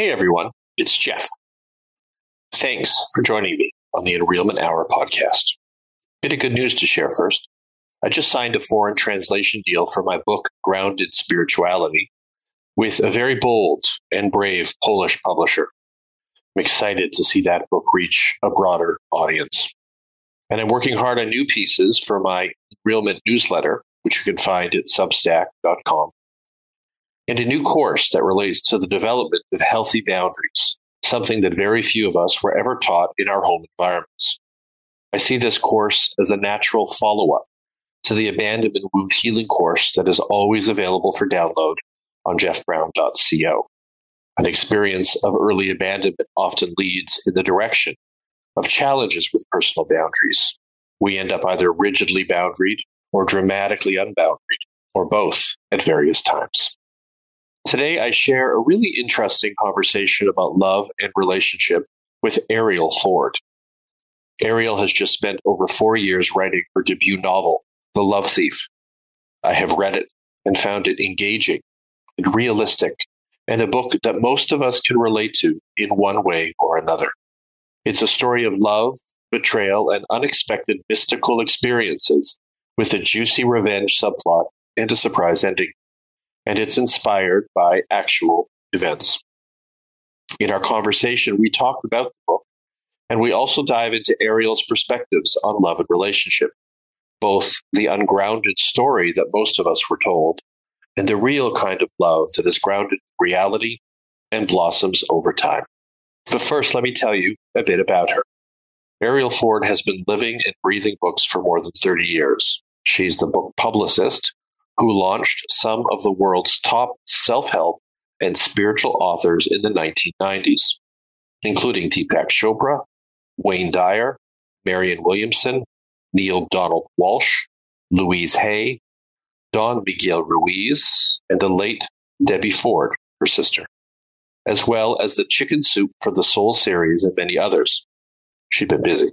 Hey everyone, it's Jeff. Thanks for joining me on the Enrealment Hour podcast. Bit of good news to share first. I just signed a foreign translation deal for my book, Grounded Spirituality, with a very bold and brave Polish publisher. I'm excited to see that book reach a broader audience. And I'm working hard on new pieces for my Enrealment newsletter, which you can find at substack.com and a new course that relates to the development of healthy boundaries, something that very few of us were ever taught in our home environments. I see this course as a natural follow up to the abandonment wound healing course that is always available for download on jeffbrown.co. An experience of early abandonment often leads in the direction of challenges with personal boundaries. We end up either rigidly boundaried or dramatically unboundaried, or both at various times. Today, I share a really interesting conversation about love and relationship with Arielle Ford. Arielle has just spent over four years writing her debut novel, The Love Thief. I have read it and found it engaging and realistic, and a book that most of us can relate to in one way or another. It's a story of love, betrayal, and unexpected mystical experiences with a juicy revenge subplot and a surprise ending and it's inspired by actual events. In our conversation, we talk about the book, and we also dive into Arielle's perspectives on love and relationship, both the ungrounded story that most of us were told, and the real kind of love that is grounded in reality and blossoms over time. But first, let me tell you a bit about her. Arielle Ford has been living and breathing books for more than 30 years. She's the book publicist who launched some of the world's top self help and spiritual authors in the 1990s, including Deepak Chopra, Wayne Dyer, Marianne Williamson, Neale Donald Walsch, Louise Hay, Don Miguel Ruiz, and the late Debbie Ford, her sister, as well as the Chicken Soup for the Soul series and many others. She'd been busy.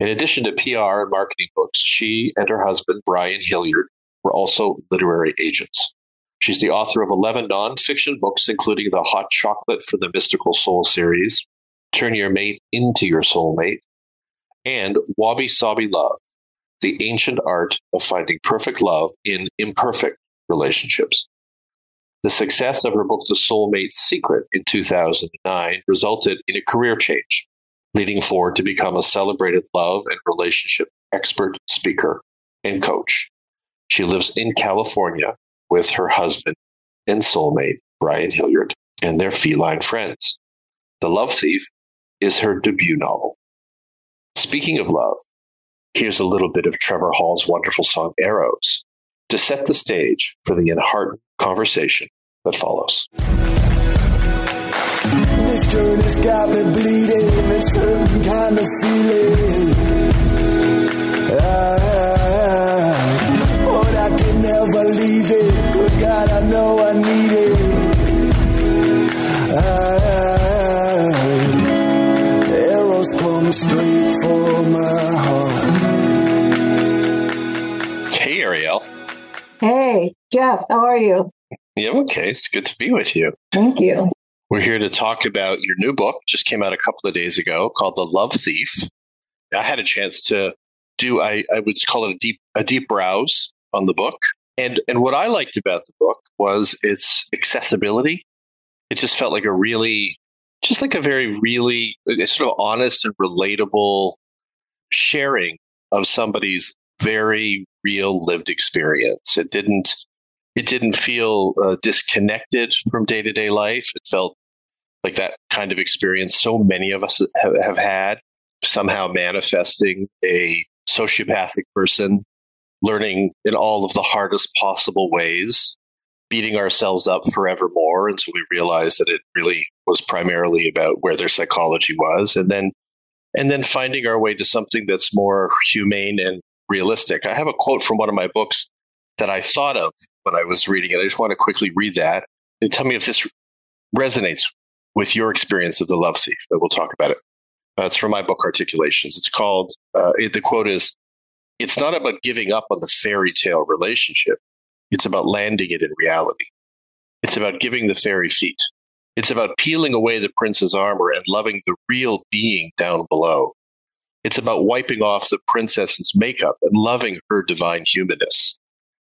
In addition to PR and marketing books, she and her husband, Brian Hilliard, were also literary agents. She's the author of 11 nonfiction books, including The Hot Chocolate for the Mystical Soul series, Turn Your Mate into Your Soulmate, and Wabi Sabi Love, the ancient art of finding perfect love in imperfect relationships. The success of her book, The Soulmate's Secret, in 2009 resulted in a career change, leading Ford to become a celebrated love and relationship expert, speaker, and coach. She lives in California with her husband and soulmate, Brian Hilliard, and their feline friends. The Love Thief is her debut novel. Speaking of love, here's a little bit of Trevor Hall's wonderful song Arrows to set the stage for the enheartened conversation that follows. This journey's got me bleeding, a certain kind of feeling. Arrows come straight for my heart. Hey, Arielle. Hey, Jeff, how are you? Yeah, okay. It's good to be with you. Thank you. We're here to talk about your new book, just came out a couple of days ago, called The Love Thief. I had a chance to do I, I would call it a deep a deep browse on the book. And and what I liked about the book was its accessibility. It just felt like a really just like a very really sort of honest and relatable sharing of somebody's very real lived experience. It didn't it didn't feel uh, disconnected from day to day life. It felt like that kind of experience so many of us have, have had, somehow manifesting a sociopathic person learning in all of the hardest possible ways, beating ourselves up forevermore until we realized that it really was primarily about where their psychology was, and then and then finding our way to something that's more humane and realistic. I have a quote from one of my books that I thought of when I was reading it. I just want to quickly read that and tell me if this resonates with your experience of the love thief. But we'll talk about it. Uh, it's from my book Articulations. It's called. Uh, it, the quote is it's not about giving up on the fairy tale relationship. It's about landing it in reality. It's about giving the fairy feet It's about peeling away the prince's armor and loving the real being down below. It's about wiping off the princess's makeup and loving her divine humanness.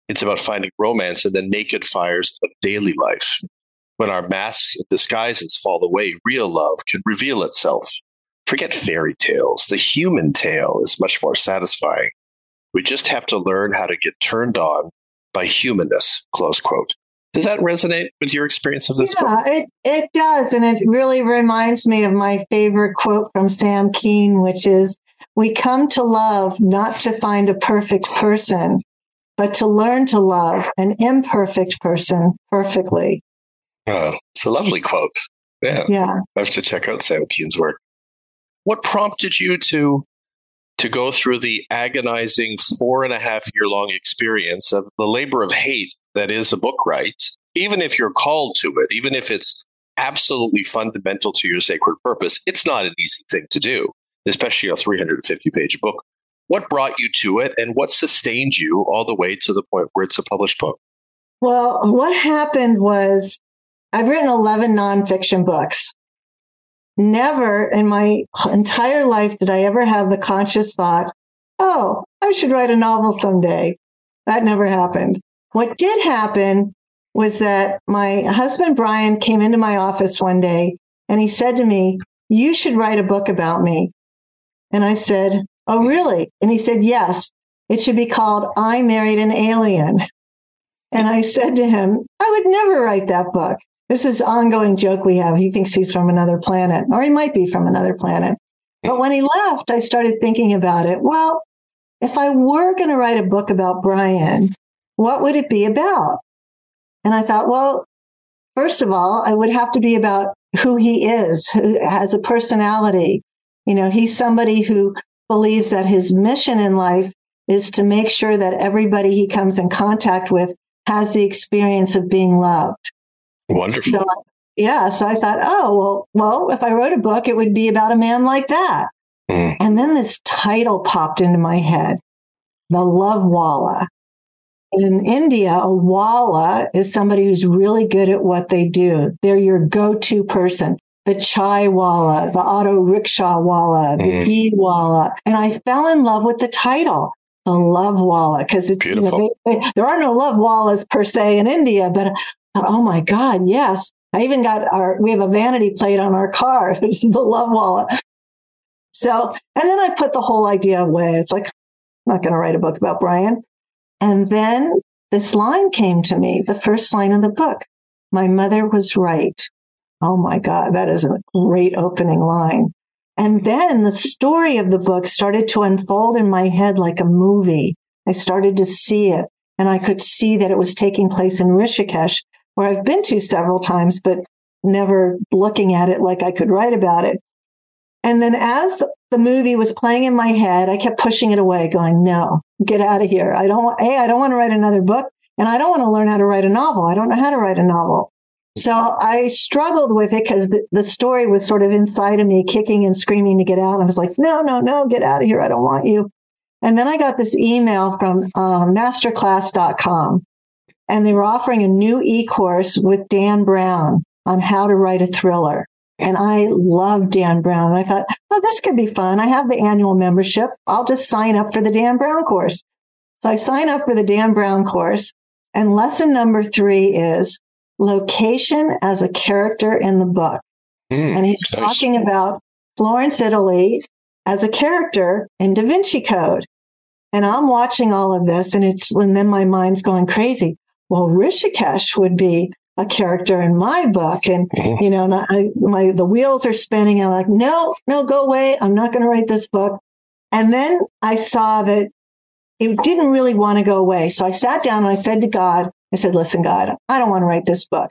It's about finding romance in the naked fires of daily life. When our masks and disguises fall away, real love can reveal itself. Forget fairy tales. The human tale is much more satisfying. We just have to learn how to get turned on by humanness. Close quote. Does that resonate with your experience of this? Yeah, book? it, it does. And it really reminds me of my favorite quote from Sam Keen, which is We come to love not to find a perfect person, but to learn to love an imperfect person perfectly. Oh, it's a lovely quote. Yeah. Yeah. I have to check out Sam Keen's work. What prompted you to to go through the agonizing four and a half year long experience of the labor of hate that is a book right, even if you're called to it, even if it's absolutely fundamental to your sacred purpose, it's not an easy thing to do, especially a 350 page book. What brought you to it and what sustained you all the way to the point where it's a published book? Well, what happened was I've written 11 nonfiction books. Never in my entire life did I ever have the conscious thought, oh, I should write a novel someday. That never happened. What did happen was that my husband Brian came into my office one day and he said to me, You should write a book about me. And I said, Oh, really? And he said, Yes. It should be called I Married an Alien. And I said to him, I would never write that book. This is ongoing joke we have. He thinks he's from another planet, or he might be from another planet. But when he left, I started thinking about it. Well, if I were going to write a book about Brian, what would it be about? And I thought, well, first of all, I would have to be about who he is, who has a personality. You know, he's somebody who believes that his mission in life is to make sure that everybody he comes in contact with has the experience of being loved. Wonderful. So, yeah. So I thought, oh, well, well, if I wrote a book, it would be about a man like that. Mm. And then this title popped into my head The Love Walla. In India, a walla is somebody who's really good at what they do. They're your go to person. The chai walla, the auto rickshaw walla, the mm. ghee walla. And I fell in love with the title the love walla because you know, there are no love wallas per se in India, but oh my God, yes. I even got our, we have a vanity plate on our car. It's the love walla. So, and then I put the whole idea away. It's like, I'm not going to write a book about Brian. And then this line came to me, the first line of the book. My mother was right. Oh my God, that is a great opening line. And then the story of the book started to unfold in my head like a movie. I started to see it and I could see that it was taking place in Rishikesh, where I've been to several times, but never looking at it like I could write about it. And then as the movie was playing in my head, I kept pushing it away, going, no, get out of here. I don't, A, I don't want to write another book and I don't want to learn how to write a novel. I don't know how to write a novel. So I struggled with it because the, the, story was sort of inside of me, kicking and screaming to get out. I was like, no, no, no, get out of here. I don't want you. And then I got this email from um, masterclass.com and they were offering a new e-course with Dan Brown on how to write a thriller. And I love Dan Brown. And I thought, oh, this could be fun. I have the annual membership. I'll just sign up for the Dan Brown course. So I sign up for the Dan Brown course. And lesson number three is location as a character in the book. Mm, and he's nice. talking about Florence, Italy as a character in Da Vinci Code. And I'm watching all of this and it's, and then my mind's going crazy well, Rishikesh would be a character in my book. And, mm-hmm. you know, and I, my, the wheels are spinning. I'm like, no, no, go away. I'm not going to write this book. And then I saw that it didn't really want to go away. So I sat down and I said to God, I said, listen, God, I don't want to write this book,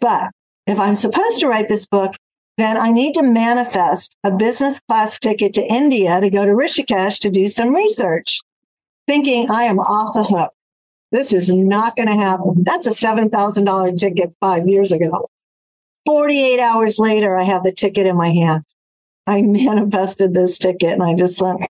but if I'm supposed to write this book, then I need to manifest a business class ticket to India to go to Rishikesh to do some research, thinking I am off the hook. This is not going to happen. That's a $7,000 ticket five years ago. 48 hours later, I have the ticket in my hand. I manifested this ticket and I just went,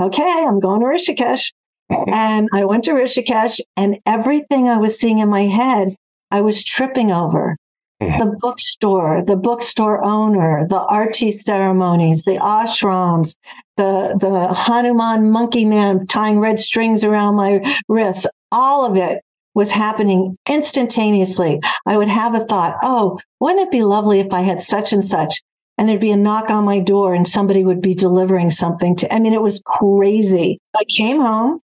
okay, I'm going to Rishikesh. And I went to Rishikesh and everything I was seeing in my head, I was tripping over. mm-hmm. the bookstore, the bookstore owner, the arti ceremonies, the ashrams, the, the Hanuman monkey man tying red strings around my wrists, all of it was happening instantaneously. I would have a thought, oh, wouldn't it be lovely if I had such and such? And there'd be a knock on my door and somebody would be delivering something to, I mean, it was crazy. I came home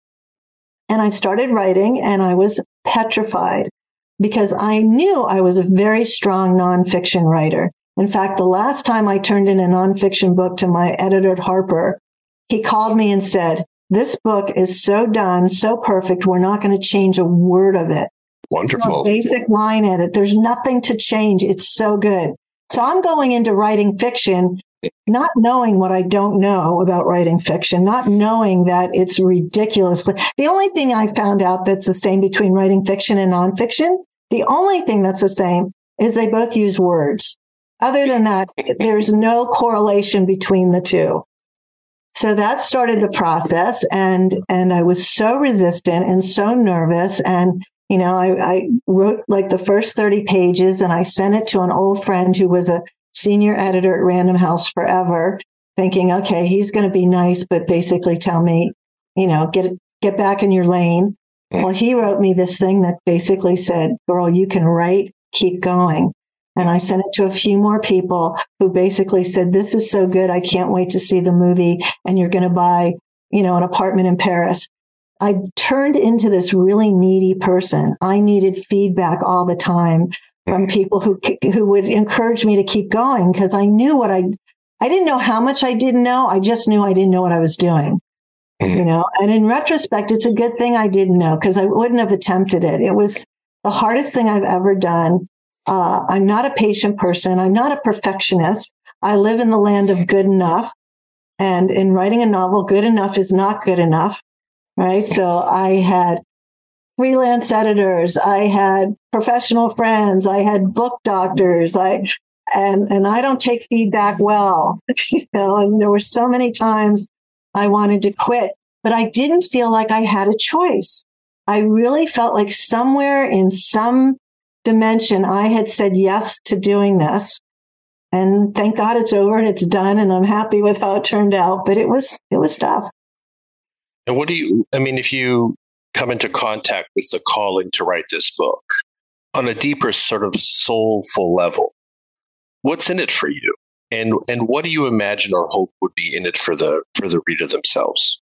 and I started writing and I was petrified because I knew I was a very strong nonfiction writer. In fact, the last time I turned in a nonfiction book to my editor at Harper, he called me and said, this book is so done, so perfect. We're not going to change a word of it. Wonderful. basic line edit. There's nothing to change. It's so good. So I'm going into writing fiction, not knowing what I don't know about writing fiction, not knowing that it's ridiculously. The only thing I found out that's the same between writing fiction and nonfiction, the only thing that's the same is they both use words. Other than that, there's no correlation between the two. So that started the process and, and I was so resistant and so nervous. And, you know, I, I wrote like the first 30 pages and I sent it to an old friend who was a senior editor at Random House forever, thinking, okay, he's going to be nice, but basically tell me, you know, get, get back in your lane. Well, he wrote me this thing that basically said, girl, you can write, keep going. And I sent it to a few more people who basically said, this is so good. I can't wait to see the movie. And you're going to buy, you know, an apartment in Paris. I turned into this really needy person. I needed feedback all the time from people who, who would encourage me to keep going because I knew what I, I didn't know how much I didn't know. I just knew I didn't know what I was doing. Mm-hmm. You know, and in retrospect, it's a good thing I didn't know because I wouldn't have attempted it. It was the hardest thing I've ever done. Uh, I'm not a patient person. I'm not a perfectionist. I live in the land of good enough. And in writing a novel, good enough is not good enough. Right. So I had freelance editors. I had professional friends. I had book doctors. I, and, and I don't take feedback well, you know, and there were so many times I wanted to quit, but I didn't feel like I had a choice. I really felt like somewhere in some dimension, I had said yes to doing this. And thank God it's over and it's done and I'm happy with how it turned out, but it was, it was tough. And what do you, I mean, if you come into contact with the calling to write this book on a deeper sort of soulful level, what's in it for you? And, and what do you imagine or hope would be in it for the, for the reader themselves?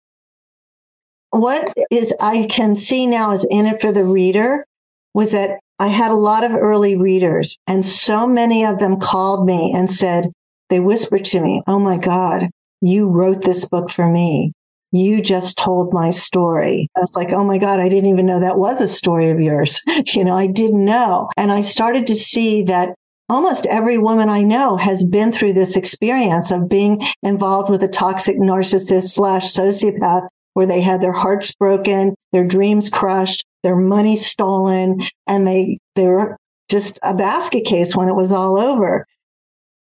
What is I can see now is in it for the reader was that I had a lot of early readers, and so many of them called me and said, they whispered to me, Oh my God, you wrote this book for me. You just told my story. I was like, Oh my God, I didn't even know that was a story of yours. you know, I didn't know. And I started to see that almost every woman I know has been through this experience of being involved with a toxic narcissist slash sociopath where they had their hearts broken, their dreams crushed, their money stolen, and they, they were just a basket case when it was all over.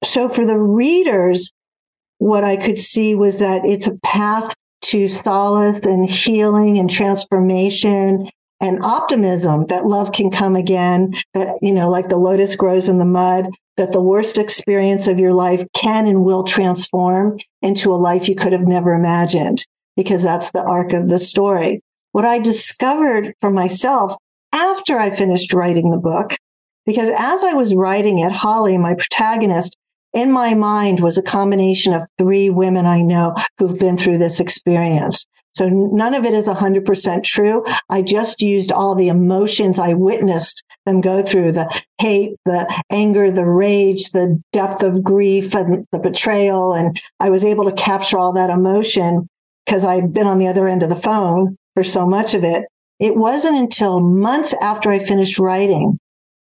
So for the readers, what I could see was that it's a path to solace and healing and transformation and optimism that love can come again, that, you know, like the lotus grows in the mud, that the worst experience of your life can and will transform into a life you could have never imagined because that's the arc of the story. What I discovered for myself after I finished writing the book, because as I was writing it, Holly, my protagonist, in my mind was a combination of three women I know who've been through this experience. So none of it is 100% true. I just used all the emotions I witnessed them go through the hate, the anger, the rage, the depth of grief and the betrayal. And I was able to capture all that emotion because I'd been on the other end of the phone for so much of it. It wasn't until months after I finished writing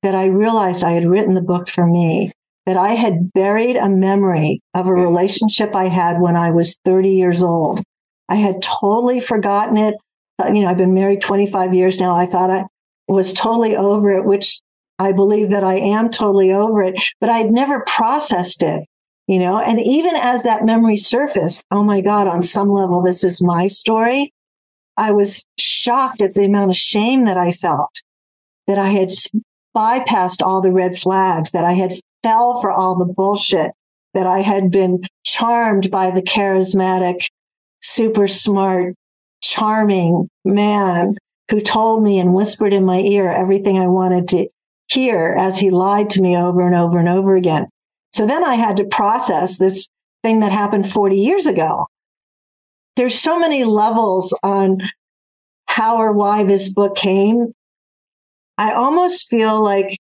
that I realized I had written the book for me, that I had buried a memory of a mm. relationship I had when I was 30 years old. I had totally forgotten it. Uh, you know, I've been married 25 years now. I thought I was totally over it, which I believe that I am totally over it, but I'd never processed it you know, and even as that memory surfaced, oh my God, on some level, this is my story. I was shocked at the amount of shame that I felt that I had bypassed all the red flags, that I had fell for all the bullshit, that I had been charmed by the charismatic, super smart, charming man who told me and whispered in my ear everything I wanted to hear as he lied to me over and over and over again. So then I had to process this thing that happened 40 years ago. There's so many levels on how or why this book came. I almost feel like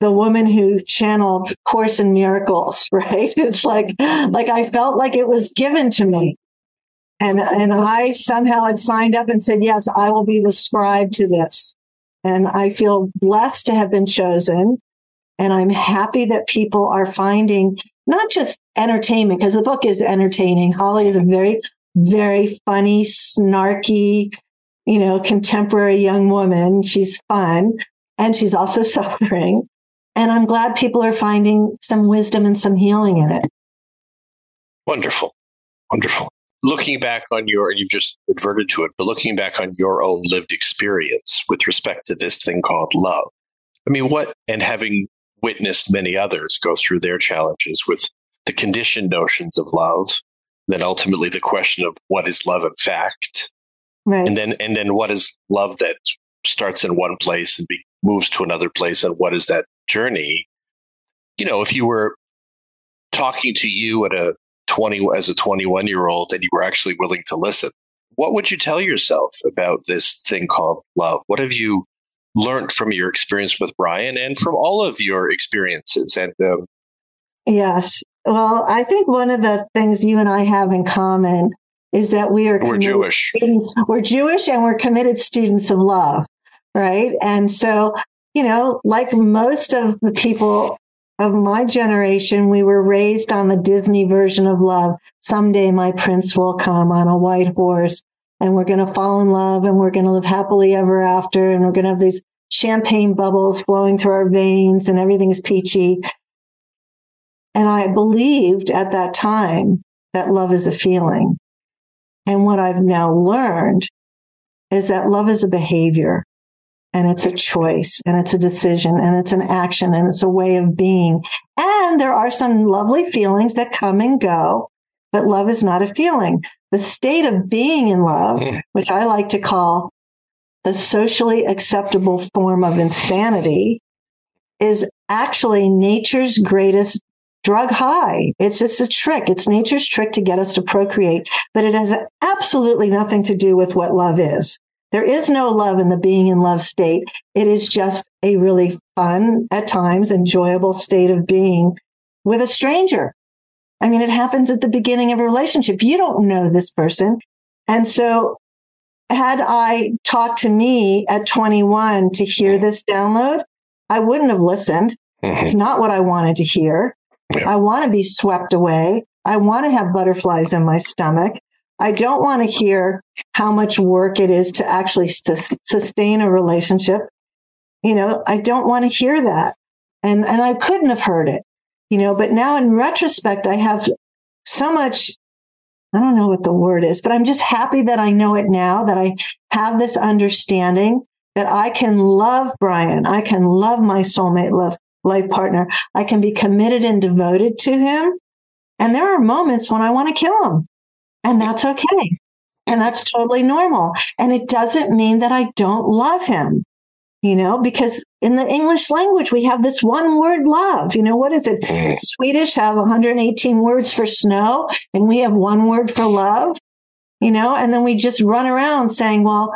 the woman who channeled Course in Miracles, right? It's like, like I felt like it was given to me. And, and I somehow had signed up and said, yes, I will be the scribe to this. And I feel blessed to have been chosen. And I'm happy that people are finding not just entertainment, because the book is entertaining. Holly is a very, very funny, snarky, you know, contemporary young woman. She's fun and she's also suffering. And I'm glad people are finding some wisdom and some healing in it. Wonderful. Wonderful. Looking back on your, and you've just adverted to it, but looking back on your own lived experience with respect to this thing called love. I mean, what, and having witnessed many others go through their challenges with the conditioned notions of love, then ultimately the question of what is love in fact, right. and then and then what is love that starts in one place and be, moves to another place, and what is that journey? You know, if you were talking to you at a 20 as a 21 year old and you were actually willing to listen what would you tell yourself about this thing called love what have you learned from your experience with Brian and from all of your experiences. And um, yes, well, I think one of the things you and I have in common is that we are we're Jewish. Students. We're Jewish and we're committed students of love, right? And so, you know, like most of the people of my generation, we were raised on the Disney version of love. Someday my prince will come on a white horse and we're going to fall in love and we're going to live happily ever after and we're going to have these champagne bubbles flowing through our veins and everything's peachy. And I believed at that time that love is a feeling. And what I've now learned is that love is a behavior and it's a choice and it's a decision and it's an action and it's a way of being. And there are some lovely feelings that come and go, but love is not a feeling the state of being in love, mm-hmm. which I like to call the socially acceptable form of insanity, is actually nature's greatest drug high. It's just a trick. It's nature's trick to get us to procreate, but it has absolutely nothing to do with what love is. There is no love in the being in love state. It is just a really fun, at times enjoyable state of being with a stranger. I mean, it happens at the beginning of a relationship. You don't know this person. And so had I talked to me at 21 to hear this download, I wouldn't have listened. Mm-hmm. It's not what I wanted to hear. I want to be swept away. I want to have butterflies in my stomach. I don't want to hear how much work it is to actually st- sustain a relationship. You know, I don't want to hear that. And, and I couldn't have heard it you know, but now in retrospect, I have so much, I don't know what the word is, but I'm just happy that I know it now, that I have this understanding that I can love Brian. I can love my soulmate love, life partner. I can be committed and devoted to him. And there are moments when I want to kill him and that's okay. And that's totally normal. And it doesn't mean that I don't love him you know, because in the English language, we have this one word love. You know, what is it? Mm. Swedish have 118 words for snow and we have one word for love, you know, and then we just run around saying, well,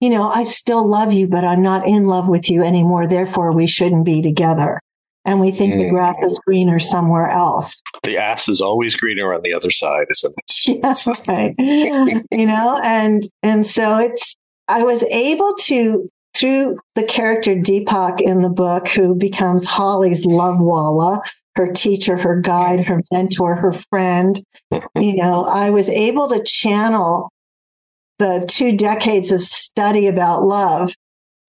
you know, I still love you, but I'm not in love with you anymore. Therefore, we shouldn't be together. And we think mm. the grass is greener somewhere else. The ass is always greener on the other side, isn't it? Yes, right. you know, and and so it's I was able to through the character Deepak in the book, who becomes Holly's love walla, her teacher, her guide, her mentor, her friend, you know, I was able to channel the two decades of study about love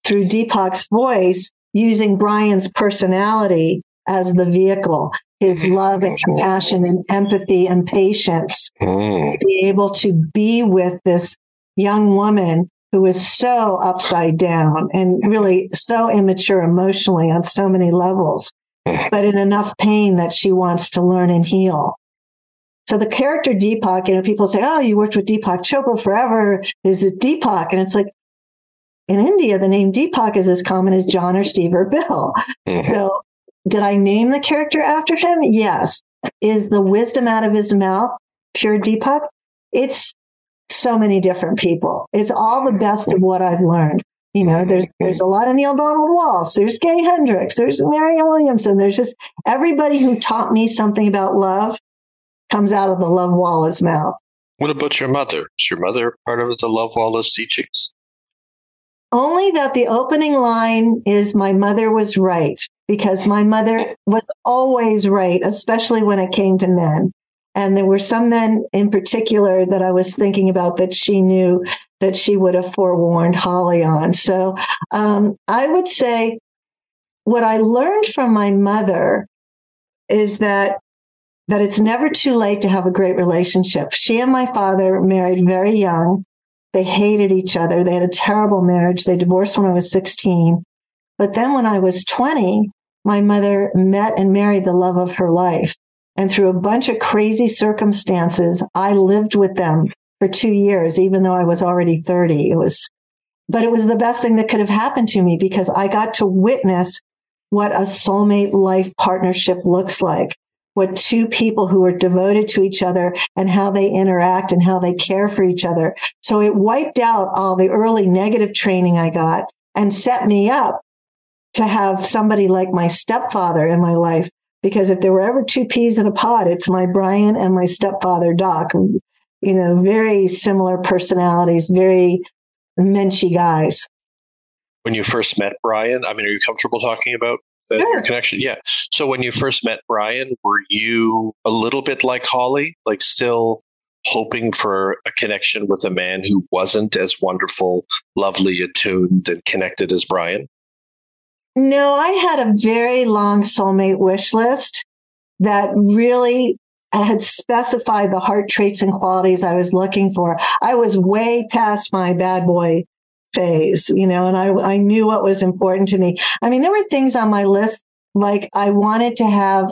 through Deepak's voice using Brian's personality as the vehicle, his mm-hmm. love and mm-hmm. compassion and empathy and patience, mm. to be able to be with this young woman who is so upside down and really so immature emotionally on so many levels, mm. but in enough pain that she wants to learn and heal. So the character Deepak, you know, people say, Oh, you worked with Deepak Chopra forever. Is it Deepak? And it's like, in India, the name Deepak is as common as John or Steve or Bill. Mm-hmm. So did I name the character after him? Yes. Is the wisdom out of his mouth pure Deepak? It's so many different people. It's all the best of what I've learned. You know, there's there's a lot of Neale Donald Walsch, there's Gay Hendricks, there's Marianne Williamson, there's just everybody who taught me something about love comes out of the Love Walla's mouth. What about your mother? Is your mother part of the Love Walla's teachings? Only that the opening line is my mother was right because my mother was always right, especially when it came to men. And there were some men in particular that I was thinking about that she knew that she would have forewarned Holly on. So um, I would say what I learned from my mother is that that it's never too late to have a great relationship. She and my father married very young. They hated each other. They had a terrible marriage. They divorced when I was 16. But then when I was 20, my mother met and married the love of her life. And through a bunch of crazy circumstances, I lived with them for two years, even though I was already 30. It was, but it was the best thing that could have happened to me because I got to witness what a soulmate life partnership looks like. What two people who are devoted to each other and how they interact and how they care for each other. So it wiped out all the early negative training I got and set me up to have somebody like my stepfather in my life because if there were ever two peas in a pod, it's my Brian and my stepfather Doc. You know, very similar personalities, very menschy guys. When you first met Brian, I mean, are you comfortable talking about sure. your connection? Yeah. So when you first met Brian, were you a little bit like Holly, like still hoping for a connection with a man who wasn't as wonderful, lovely, attuned, and connected as Brian? No, I had a very long soulmate wish list that really had specified the heart traits and qualities I was looking for. I was way past my bad boy phase, you know, and I, I knew what was important to me. I mean, there were things on my list like I wanted to have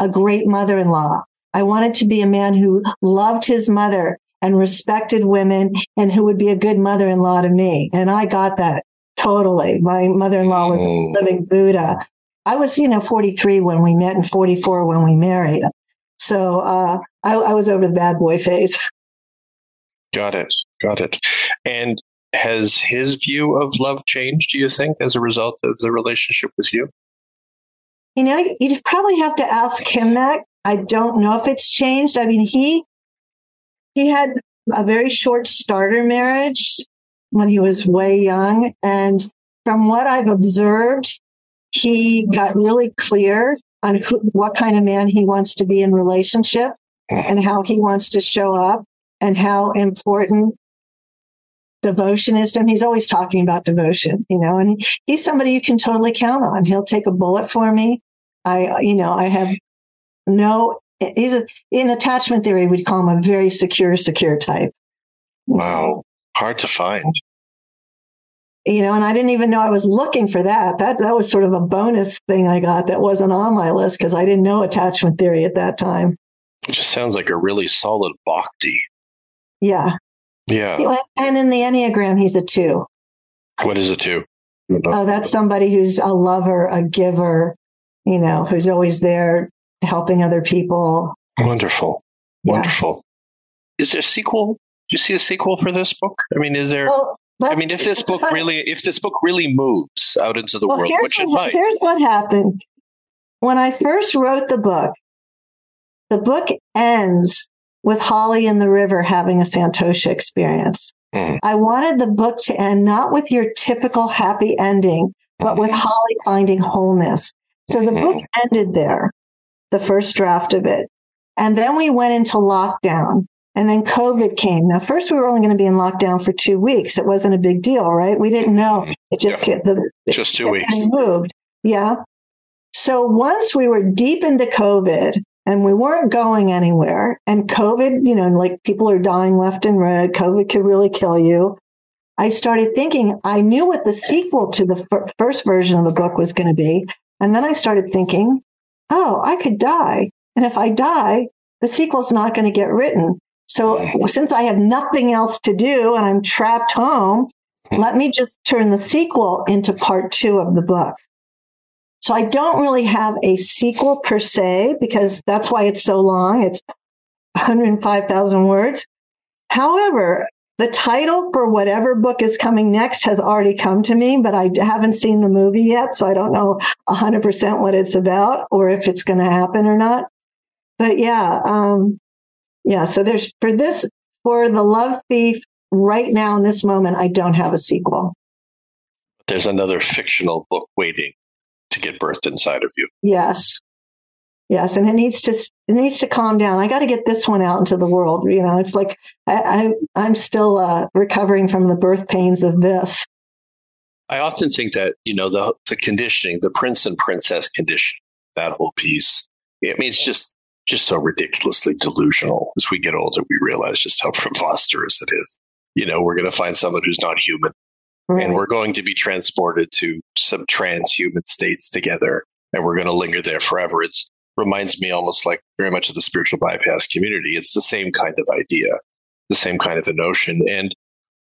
a great mother in law. I wanted to be a man who loved his mother and respected women and who would be a good mother in law to me. And I got that. Totally. My mother in law was a living Buddha. I was, you know, 43 when we met and 44 when we married. So uh, I, I was over the bad boy phase. Got it. Got it. And has his view of love changed, do you think, as a result of the relationship with you? You know, you'd probably have to ask him that. I don't know if it's changed. I mean, he he had a very short starter marriage when he was way young. And from what I've observed, he got really clear on who, what kind of man he wants to be in relationship and how he wants to show up and how important devotion is. He's always talking about devotion, you know, and he's somebody you can totally count on. He'll take a bullet for me. I, you know, I have no, he's a, in attachment theory, we'd call him a very secure, secure type. Wow hard to find. You know, and I didn't even know I was looking for that. That that was sort of a bonus thing I got that wasn't on my list because I didn't know attachment theory at that time. It just sounds like a really solid bhakti. Yeah. Yeah. And in the Enneagram, he's a two. What is a two? Oh, that's somebody who's a lover, a giver, you know, who's always there helping other people. Wonderful. Wonderful. Yeah. Is there a sequel Do you see a sequel for this book? I mean, is there? Well, I mean, if this book really, if this book really moves out into the well, world, which it might. Here's what happened. When I first wrote the book, the book ends with Holly in the river having a Santosha experience. Mm. I wanted the book to end not with your typical happy ending, but with mm-hmm. Holly finding wholeness. So the book mm-hmm. ended there, the first draft of it. And then we went into lockdown. And then COVID came. Now, first we were only going to be in lockdown for two weeks. It wasn't a big deal, right? We didn't know. It just yeah. the just two weeks moved. Yeah. So once we were deep into COVID and we weren't going anywhere, and COVID, you know, like people are dying left and right. COVID could really kill you. I started thinking, I knew what the sequel to the f- first version of the book was going to be. And then I started thinking, oh, I could die. And if I die, the sequel's not going to get written. So since I have nothing else to do and I'm trapped home, hmm. let me just turn the sequel into part two of the book. So I don't really have a sequel per se because that's why it's so long. It's 105,000 words. However, the title for whatever book is coming next has already come to me, but I haven't seen the movie yet. So I don't know 100% what it's about or if it's going to happen or not. But yeah, um, yeah. So there's for this, for The Love Thief, right now in this moment, I don't have a sequel. There's another fictional book waiting to get birthed inside of you. Yes. Yes, and it needs to it needs to calm down. I got to get this one out into the world. You know, it's like I, I am still uh, recovering from the birth pains of this. I often think that you know the the conditioning, the prince and princess condition, that whole piece. I mean, it's just just so ridiculously delusional. As we get older, we realize just how preposterous it is. You know, we're going to find someone who's not human, right. and we're going to be transported to some transhuman states together, and we're going to linger there forever. It's reminds me almost like very much of the spiritual bypass community. It's the same kind of idea, the same kind of a notion. And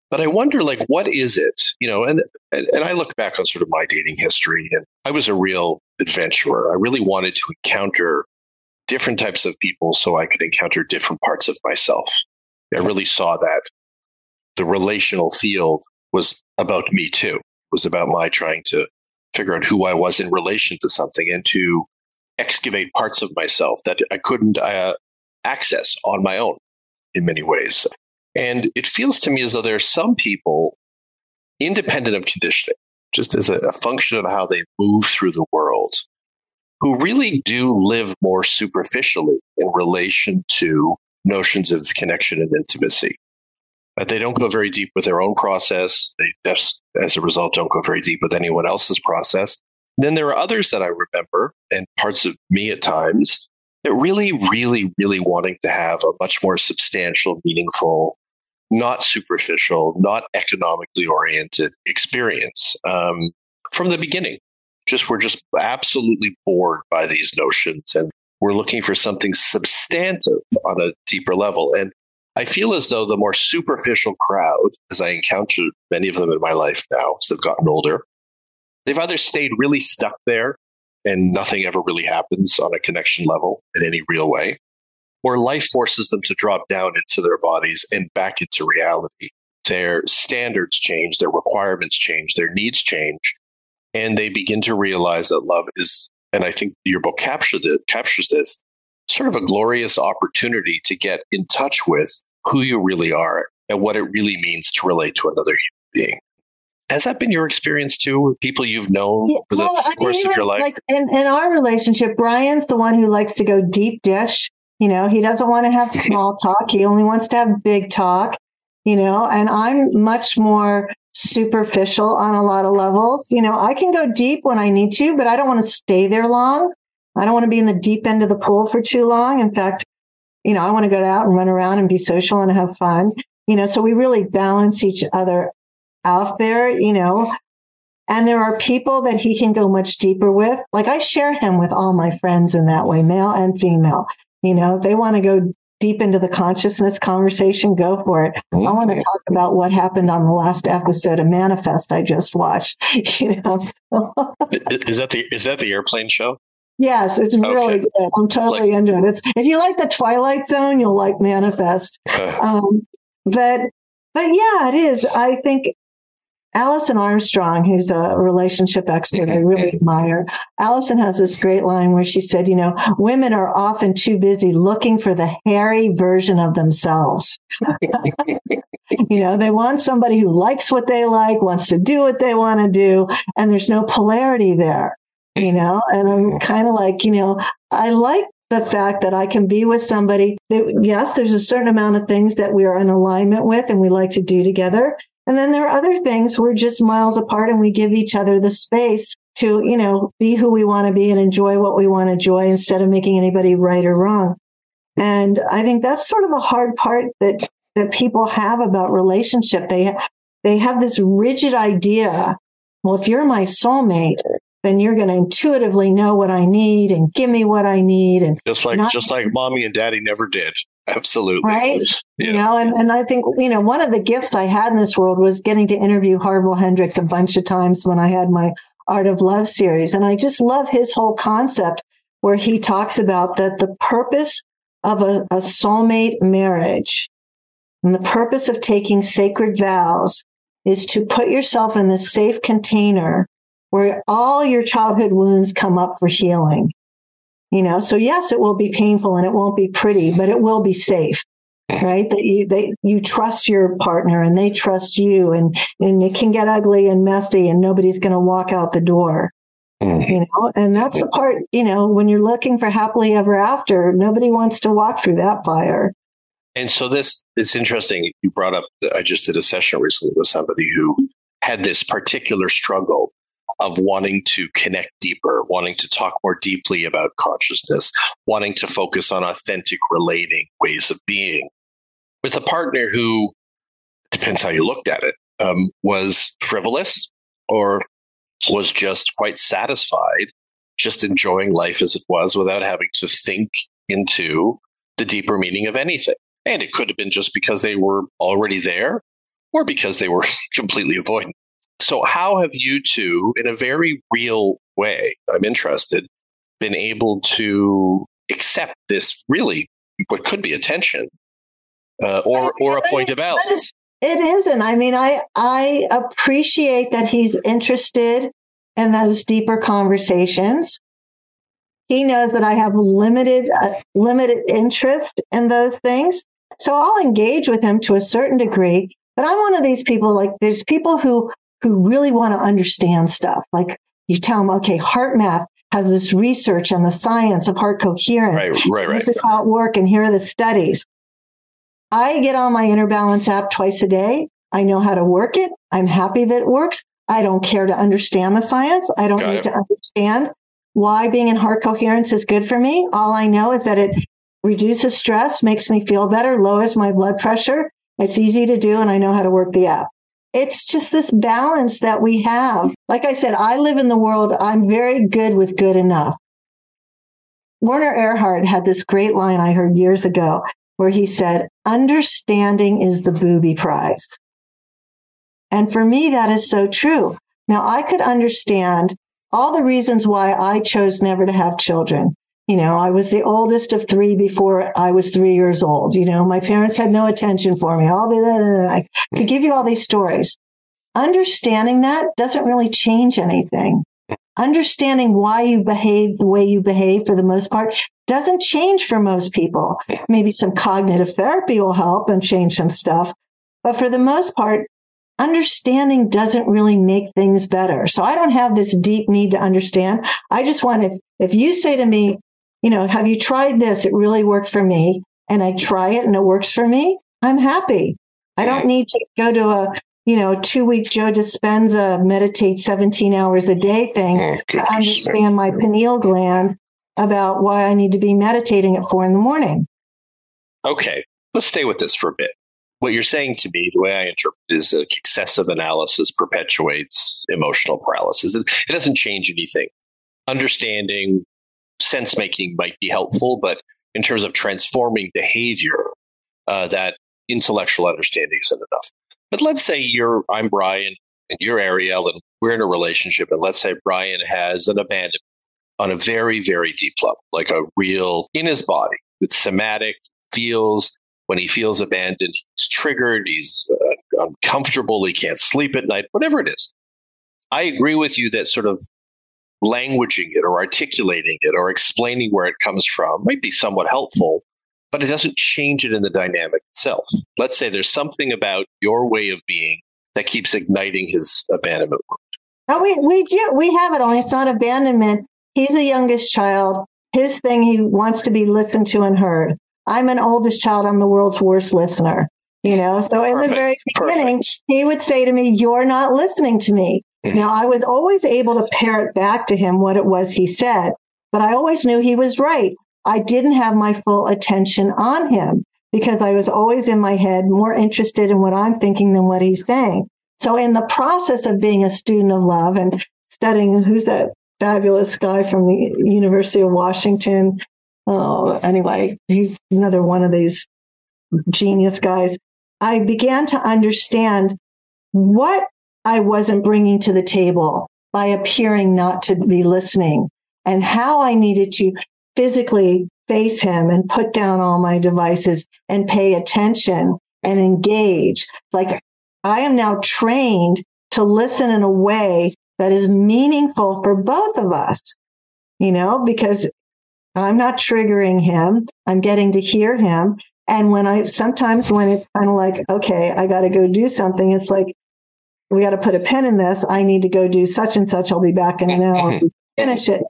but I wonder, like, what is it? You know, and, and and I look back on sort of my dating history, and I was a real adventurer. I really wanted to encounter different types of people so I could encounter different parts of myself. I really saw that the relational field was about me too. It was about my trying to figure out who I was in relation to something and to excavate parts of myself that I couldn't uh, access on my own in many ways. And it feels to me as though there are some people, independent of conditioning, just as a, a function of how they move through the world, who really do live more superficially in relation to notions of connection and intimacy. But they don't go very deep with their own process. They, just, as a result, don't go very deep with anyone else's process. Then there are others that I remember and parts of me at times that really, really, really wanting to have a much more substantial, meaningful, not superficial, not economically oriented experience um, from the beginning. Just we're just absolutely bored by these notions and we're looking for something substantive on a deeper level. And I feel as though the more superficial crowd, as I encounter many of them in my life now as they've gotten older, They've either stayed really stuck there and nothing ever really happens on a connection level in any real way, or life forces them to drop down into their bodies and back into reality. Their standards change, their requirements change, their needs change, and they begin to realize that love is, and I think your book captures it, captures this, sort of a glorious opportunity to get in touch with who you really are and what it really means to relate to another human being. Has that been your experience too with people you've known yeah, for the well, course I mean, of your life? Like in, in our relationship, Brian's the one who likes to go deep dish. You know, he doesn't want to have small talk. He only wants to have big talk, you know, and I'm much more superficial on a lot of levels. You know, I can go deep when I need to, but I don't want to stay there long. I don't want to be in the deep end of the pool for too long. In fact, you know, I want to go out and run around and be social and have fun. You know, so we really balance each other out there, you know, and there are people that he can go much deeper with. Like I share him with all my friends in that way, male and female. You know, they want to go deep into the consciousness conversation, go for it. I mm-hmm. want to talk about what happened on the last episode of Manifest I just watched. You know, is that the is that the airplane show? Yes, it's okay. really good. I'm totally like, into it. It's if you like the Twilight Zone, you'll like Manifest. um, but but yeah, it is. I think Alison Armstrong, who's a relationship expert I really admire, Alison has this great line where she said, you know, women are often too busy looking for the hairy version of themselves. you know, they want somebody who likes what they like, wants to do what they want to do, and there's no polarity there, you know, and I'm kind of like, you know, I like the fact that I can be with somebody that, yes, there's a certain amount of things that we are in alignment with and we like to do together. And then there are other things we're just miles apart and we give each other the space to, you know, be who we want to be and enjoy what we want to enjoy instead of making anybody right or wrong. And I think that's sort of the hard part that that people have about relationship. They they have this rigid idea. Well, if you're my soulmate, then you're going to intuitively know what I need and give me what I need. And just like, not, just like mommy and daddy never did. Absolutely. Right. Yeah. You know, and, and I think, you know, one of the gifts I had in this world was getting to interview Harville Hendrix a bunch of times when I had my Art of Love series. And I just love his whole concept where he talks about that the purpose of a, a soulmate marriage and the purpose of taking sacred vows is to put yourself in this safe container where all your childhood wounds come up for healing. You know, so yes, it will be painful and it won't be pretty, but it will be safe. Right. That you, they, you trust your partner and they trust you and, and it can get ugly and messy and nobody's going to walk out the door. Mm-hmm. You know, and that's the part, you know, when you're looking for happily ever after, nobody wants to walk through that fire. And so this, it's interesting. You brought up, I just did a session recently with somebody who had this particular struggle of wanting to connect deeper, wanting to talk more deeply about consciousness, wanting to focus on authentic relating ways of being with a partner who depends how you looked at it, um, was frivolous or was just quite satisfied, just enjoying life as it was without having to think into the deeper meaning of anything. And it could have been just because they were already there or because they were completely avoidant. So, how have you two, in a very real way, I'm interested, been able to accept this really what could be a tension uh, or, or a point of balance? It isn't. I mean, I I appreciate that he's interested in those deeper conversations. He knows that I have limited uh, limited interest in those things, so I'll engage with him to a certain degree. But I'm one of these people. Like, there's people who who really want to understand stuff. Like, you tell them, okay, HeartMath has this research on the science of heart coherence. Right, right, right. This is how it works, and here are the studies. I get on my inner balance app twice a day. I know how to work it. I'm happy that it works. I don't care to understand the science. I don't Got need it. to understand why being in heart coherence is good for me. All I know is that it reduces stress, makes me feel better, lowers my blood pressure. It's easy to do, and I know how to work the app. It's just this balance that we have. Like I said, I live in the world, I'm very good with good enough. Werner Erhard had this great line I heard years ago where he said, Understanding is the booby prize. And for me, that is so true. Now, I could understand all the reasons why I chose never to have children. You know, I was the oldest of three before I was three years old. You know, my parents had no attention for me. All the, I could give you all these stories. Understanding that doesn't really change anything. Understanding why you behave the way you behave for the most part doesn't change for most people. Maybe some cognitive therapy will help and change some stuff. But for the most part, understanding doesn't really make things better. So I don't have this deep need to understand. I just want if if you say to me, you know, have you tried this? It really worked for me. And I try it and it works for me. I'm happy. I don't need to go to a, you know, two week Joe Dispenza meditate 17 hours a day thing oh, to understand my pineal gland about why I need to be meditating at four in the morning. Okay. Let's stay with this for a bit what you're saying to me, the way I interpret it, is that excessive analysis perpetuates emotional paralysis. It, it doesn't change anything. Understanding, sense making might be helpful, but in terms of transforming behavior, uh, that intellectual understanding isn't enough. But let's say you're, I'm Brian, and you're Arielle, and we're in a relationship, and let's say Brian has an abandonment on a very, very deep level, like a real in his body. It's somatic, feels when he feels abandoned, he's triggered, he's uh, uncomfortable, he can't sleep at night, whatever it is. I agree with you that sort of languaging it or articulating it or explaining where it comes from might be somewhat helpful, but it doesn't change it in the dynamic itself. Let's say there's something about your way of being that keeps igniting his abandonment wound. Oh, we, we do. We have it only it's not abandonment. He's a youngest child. His thing, he wants to be listened to and heard. I'm an oldest child. I'm the world's worst listener. You know, so in the very beginning, Perfect. he would say to me, You're not listening to me. Mm-hmm. Now, I was always able to parrot back to him what it was he said, but I always knew he was right. I didn't have my full attention on him because I was always in my head more interested in what I'm thinking than what he's saying. So in the process of being a student of love and studying who's that fabulous guy from the University of Washington. Oh, anyway, he's another one of these genius guys. I began to understand what I wasn't bringing to the table by appearing not to be listening and how I needed to physically face him and put down all my devices and pay attention and engage. Like I am now trained to listen in a way that is meaningful for both of us, you know, because I'm not triggering him. I'm getting to hear him. And when I sometimes when it's kind of like, okay, I got to go do something, it's like, we got to put a pin in this. I need to go do such and such. I'll be back in an hour. Finish it.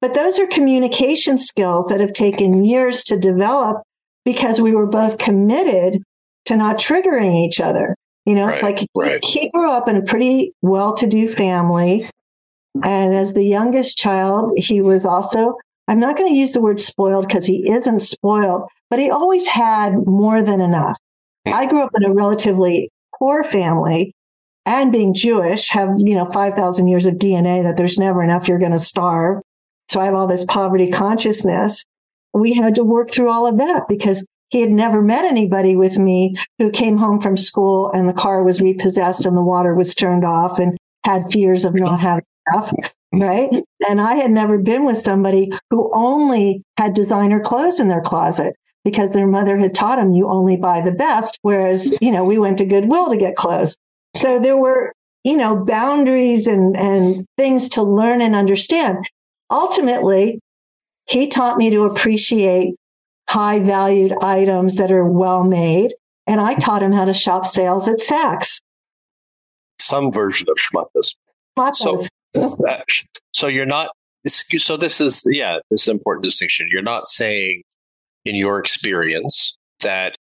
But those are communication skills that have taken years to develop because we were both committed to not triggering each other. You know, right, like right. he grew up in a pretty well to do family. And as the youngest child, he was also, I'm not going to use the word spoiled because he isn't spoiled, but he always had more than enough. Hmm. I grew up in a relatively poor family and being Jewish, have, you know, 5,000 years of DNA that there's never enough, you're going to starve. So I have all this poverty consciousness. We had to work through all of that because he had never met anybody with me who came home from school and the car was repossessed and the water was turned off and had fears of not having enough. Right. And I had never been with somebody who only had designer clothes in their closet because their mother had taught them you only buy the best. Whereas, you know, we went to Goodwill to get clothes. So there were, you know, boundaries and, and things to learn and understand. Ultimately, he taught me to appreciate high valued items that are well made. And I taught him how to shop sales at Saks. Some version of schmutzes. So, so you're not, so this is, yeah, this is an important distinction. You're not saying in your experience that,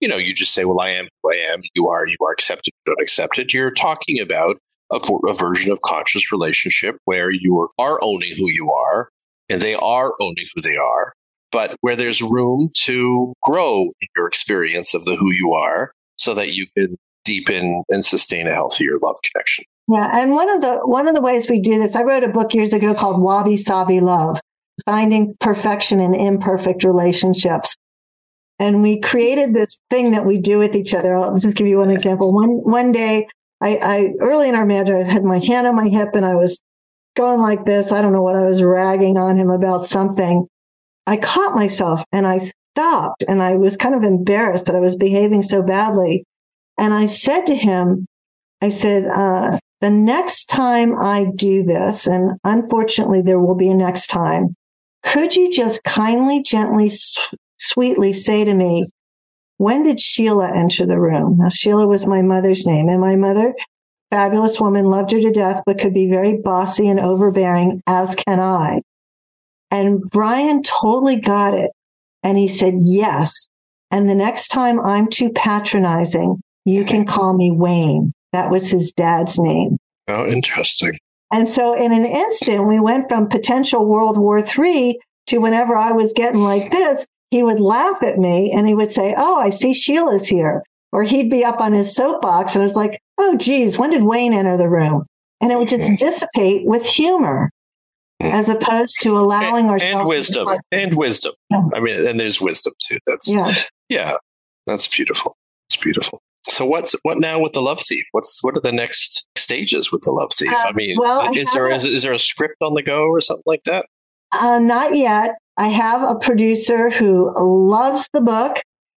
you know, you just say, well, I am who I am, you are, you are accepted, you don't accept it. You're talking about a, a version of conscious relationship where you are owning who you are and they are owning who they are but where there's room to grow in your experience of the who you are so that you can deepen and sustain a healthier love connection. Yeah, and one of the one of the ways we do this, I wrote a book years ago called Wabi Sabi Love: Finding Perfection in Imperfect Relationships. And we created this thing that we do with each other. I'll just give you one example. One one day, I, I early in our marriage, I had my hand on my hip and I was going like this. I don't know what I was ragging on him about something. I caught myself and I stopped and I was kind of embarrassed that I was behaving so badly. And I said to him, I said, uh, the next time I do this, and unfortunately there will be a next time, could you just kindly, gently, sweetly say to me, when did Sheila enter the room? Now, Sheila was my mother's name, and my mother, fabulous woman, loved her to death, but could be very bossy and overbearing, as can I. And Brian totally got it. And he said, yes. And the next time I'm too patronizing, you can call me Wayne. That was his dad's name. Oh, interesting. And so in an instant, we went from potential World War III to whenever I was getting like this, he would laugh at me and he would say, Oh, I see Sheila's here. Or he'd be up on his soapbox and I was like, Oh, geez, when did Wayne enter the room? And it would just dissipate with humor. Mm. as opposed to allowing and, ourselves and wisdom and wisdom. Yeah. I mean, and there's wisdom too. That's yeah, yeah, that's beautiful. It's beautiful. So what's what now with the Love Thief? What's what are the next stages with the Love Thief? Uh, I mean, well, is there a, is, is there a script on the go or something like that? Uh, not yet. I have a producer who loves the book,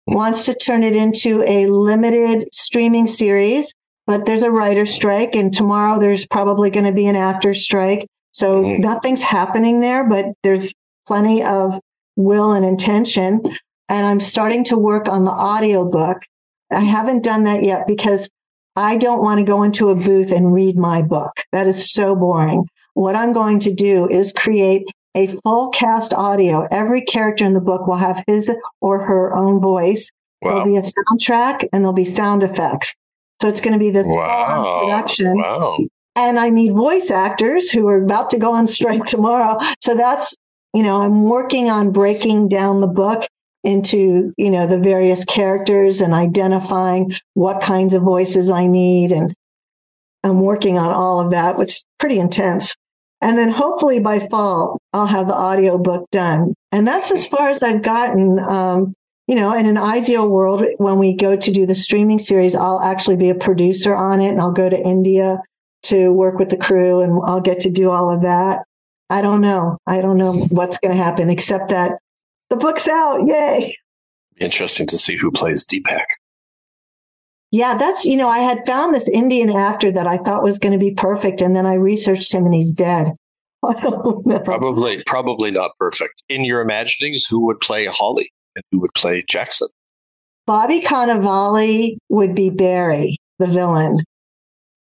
mm. wants to turn it into a limited streaming series, but there's a writer strike, and tomorrow there's probably going to be an actor strike. So mm-hmm. nothing's happening there, but there's plenty of will and intention. And I'm starting to work on the audio book. I haven't done that yet because I don't want to go into a booth and read my book. That is so boring. What I'm going to do is create a full cast audio. Every character in the book will have his or her own voice. Wow. There'll be a soundtrack and there'll be sound effects. So it's going to be this wow. production. Wow and I need voice actors who are about to go on strike tomorrow. So that's, you know, I'm working on breaking down the book into, you know, the various characters and identifying what kinds of voices I need. And I'm working on all of that, which is pretty intense. And then hopefully by fall, I'll have the audio book done. And that's as far as I've gotten. Um, you know, in an ideal world, when we go to do the streaming series, I'll actually be a producer on it and I'll go to India to work with the crew and I'll get to do all of that. I don't know. I don't know what's going to happen, except that the book's out. Yay. Interesting to see who plays Deepak. Yeah, that's, you know, I had found this Indian actor that I thought was going to be perfect. And then I researched him and he's dead. Probably, probably not perfect. In your imaginings, who would play Holly and who would play Jackson? Bobby Cannavale would be Barry, the villain.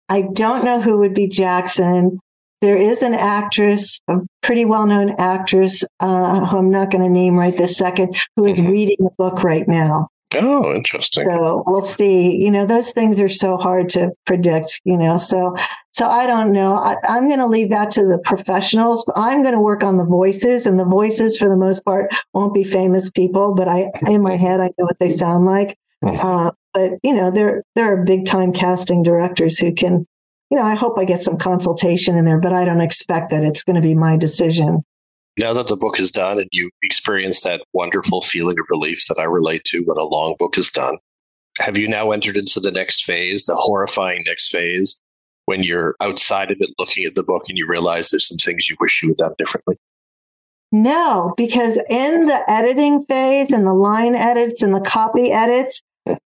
I don't know who would be Jackson. There is an actress, a pretty well known actress, uh, who I'm not going to name right this second, who is mm-hmm. reading the book right now. Oh, interesting. So we'll see. You know, those things are so hard to predict, you know. So so I don't know. I, am going to leave that to the professionals. I'm going to work on the voices, and the voices, for the most part, won't be famous people, but I in my head I know what they sound like. Hmm. Uh, but you know, there there are big time casting directors who can. You know, I hope I get some consultation in there, but I don't expect that it's going to be my decision now that the book is done and you experience that wonderful feeling of relief that I relate to when a long book is done, have you now entered into the next phase, the horrifying next phase, when you're outside of it looking at the book and you realize there's some things you wish you had done differently? No, because in the editing phase and the line edits and the copy edits,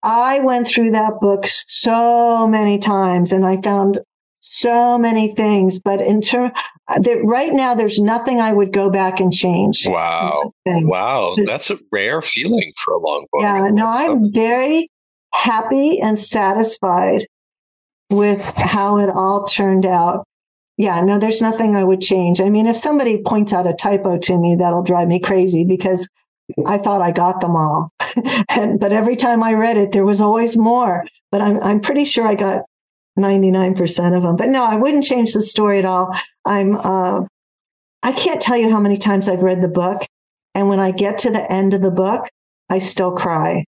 I went through that book so many times and I found so many things. But in terms, uh, that right now, there's nothing I would go back and change. Wow. Wow. That's a rare feeling for a long book. Yeah. No, I'm very happy and satisfied with how it all turned out. Yeah, no, there's nothing I would change. I mean, if somebody points out a typo to me, that'll drive me crazy because I thought I got them all. and, but every time I read it, there was always more. But I'm, I'm pretty sure I got 99% of them. But no, I wouldn't change the story at all. I'm, uh, I can't tell you how many times I've read the book. And when I get to the end of the book, I still cry.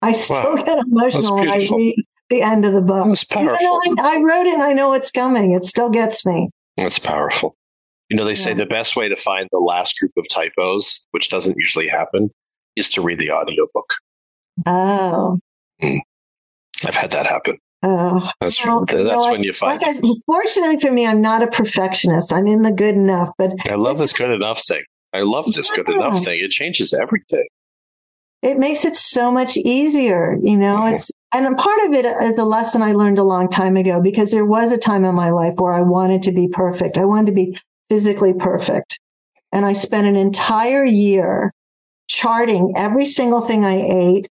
I still wow. get emotional when I read the end of the book. That's powerful. Even though I, I, wrote it and I know it's coming, it still gets me. That's powerful. You know, they say the best way to find the last group of typos, which doesn't usually happen, is to read the audiobook. Oh. Mm. I've had that happen. Oh, that's well, that's when you find. Like I, fortunately for me, I'm not a perfectionist. I'm in the good enough. But I love this good enough thing. I love this yeah. good enough thing. It changes everything. It makes it so much easier, you know. Mm-hmm. It's and part of it is a lesson I learned a long time ago because there was a time in my life where I wanted to be perfect. I wanted to be physically perfect, and I spent an entire year charting every single thing I ate,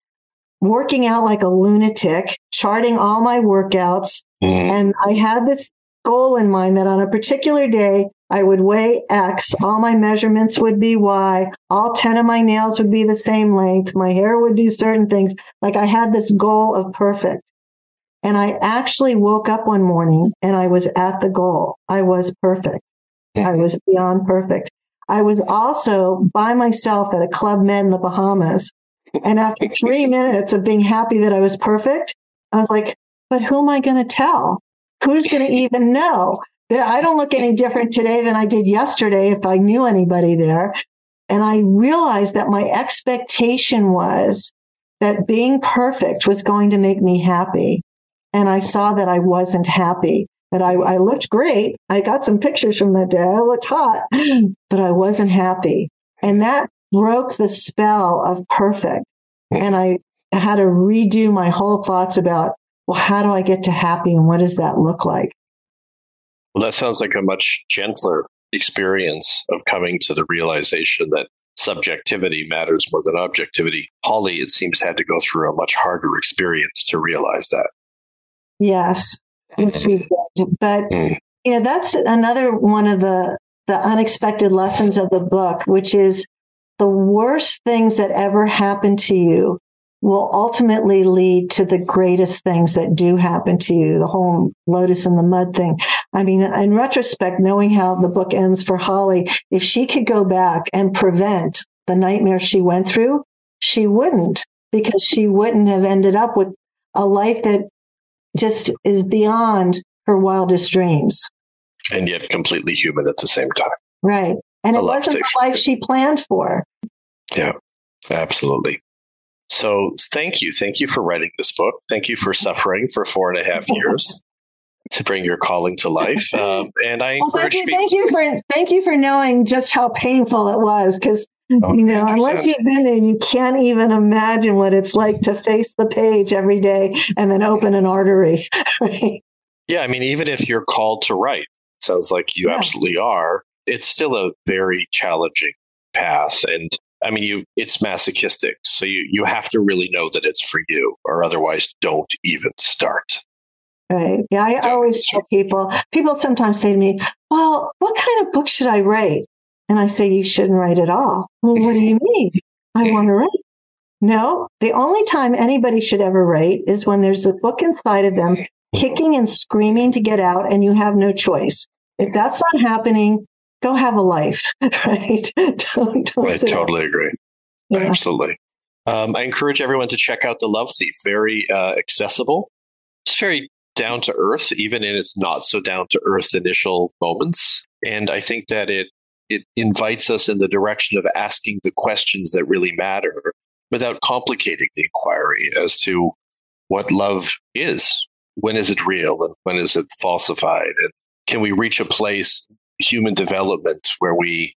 working out like a lunatic, charting all my workouts. Mm. And I had this goal in mind that on a particular day, I would weigh X, all my measurements would be Y, all 10 of my nails would be the same length, my hair would do certain things. Like I had this goal of perfect. And I actually woke up one morning and I was at the goal. I was perfect. I was beyond perfect. I was also by myself at a Club Med in the Bahamas and after three minutes of being happy that I was perfect, I was like, but who am I going to tell? Who's going to even know? That I don't look any different today than I did yesterday if I knew anybody there. And I realized that my expectation was that being perfect was going to make me happy. And I saw that I wasn't happy, that I, I looked great. I got some pictures from that day. I looked hot, but I wasn't happy. And that broke the spell of perfect. And I had to redo my whole thoughts about, well, how do I get to happy and what does that look like? Well, that sounds like a much gentler experience of coming to the realization that subjectivity matters more than objectivity. Holly, it seems, had to go through a much harder experience to realize that. Yes, but mm. you know that's another one of the the unexpected lessons of the book, which is the worst things that ever happen to you will ultimately lead to the greatest things that do happen to you. The whole lotus in the mud thing. I mean, in retrospect, knowing how the book ends for Holly, if she could go back and prevent the nightmare she went through, she wouldn't because she wouldn't have ended up with a life that just is beyond her wildest dreams. And yet completely human at the same time. Right. And it wasn't the life she planned for. Yeah, absolutely. So thank you. Thank you for writing this book. Thank you for suffering for four and a half years to bring your calling to life. Um, and I well, thank you, thank you for thank you for knowing just how painful it was because oh, you know unless you've been there, you can't even imagine what it's like to face the page every day and then open an artery. Right? Yeah, I mean, even if you're called to write, sounds like you yeah. absolutely are. It's still a very challenging path, and I mean, you it's masochistic, so you you have to really know that it's for you, or otherwise, don't even start. Right. Yeah, I don't always tell people. People sometimes say to me, "Well, what kind of book should I write?" And I say, "You shouldn't write at all." Well, what do you mean? I want to write. No, the only time anybody should ever write is when there's a book inside of them kicking and screaming to get out, and you have no choice. If that's not happening, go have a life, right? don't, don't I totally agree. Yeah. Absolutely. Um, I encourage everyone to check out The Love Thief. Very uh, accessible. It's very down to earth, even in its not so down to earth initial moments. And I think that it it invites us in the direction of asking the questions that really matter without complicating the inquiry as to what love is. When is it real and when is it falsified? And can we reach a place human development where we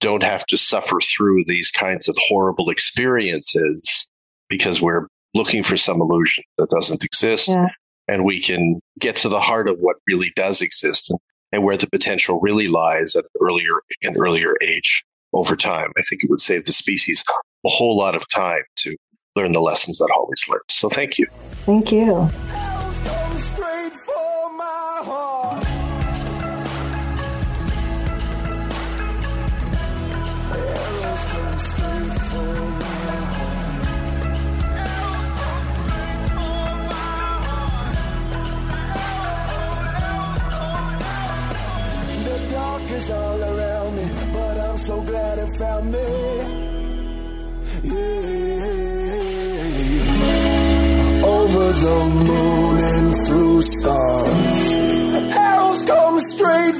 don't have to suffer through these kinds of horrible experiences because we're looking for some illusion that doesn't exist. Yeah. And we can get to the heart of what really does exist and, and where the potential really lies at earlier and earlier age over time. I think it would save the species a whole lot of time to learn the lessons that Holly's learned. So thank you. Thank you. So glad it found me. Yeah. Over the moon and through stars, arrows come straight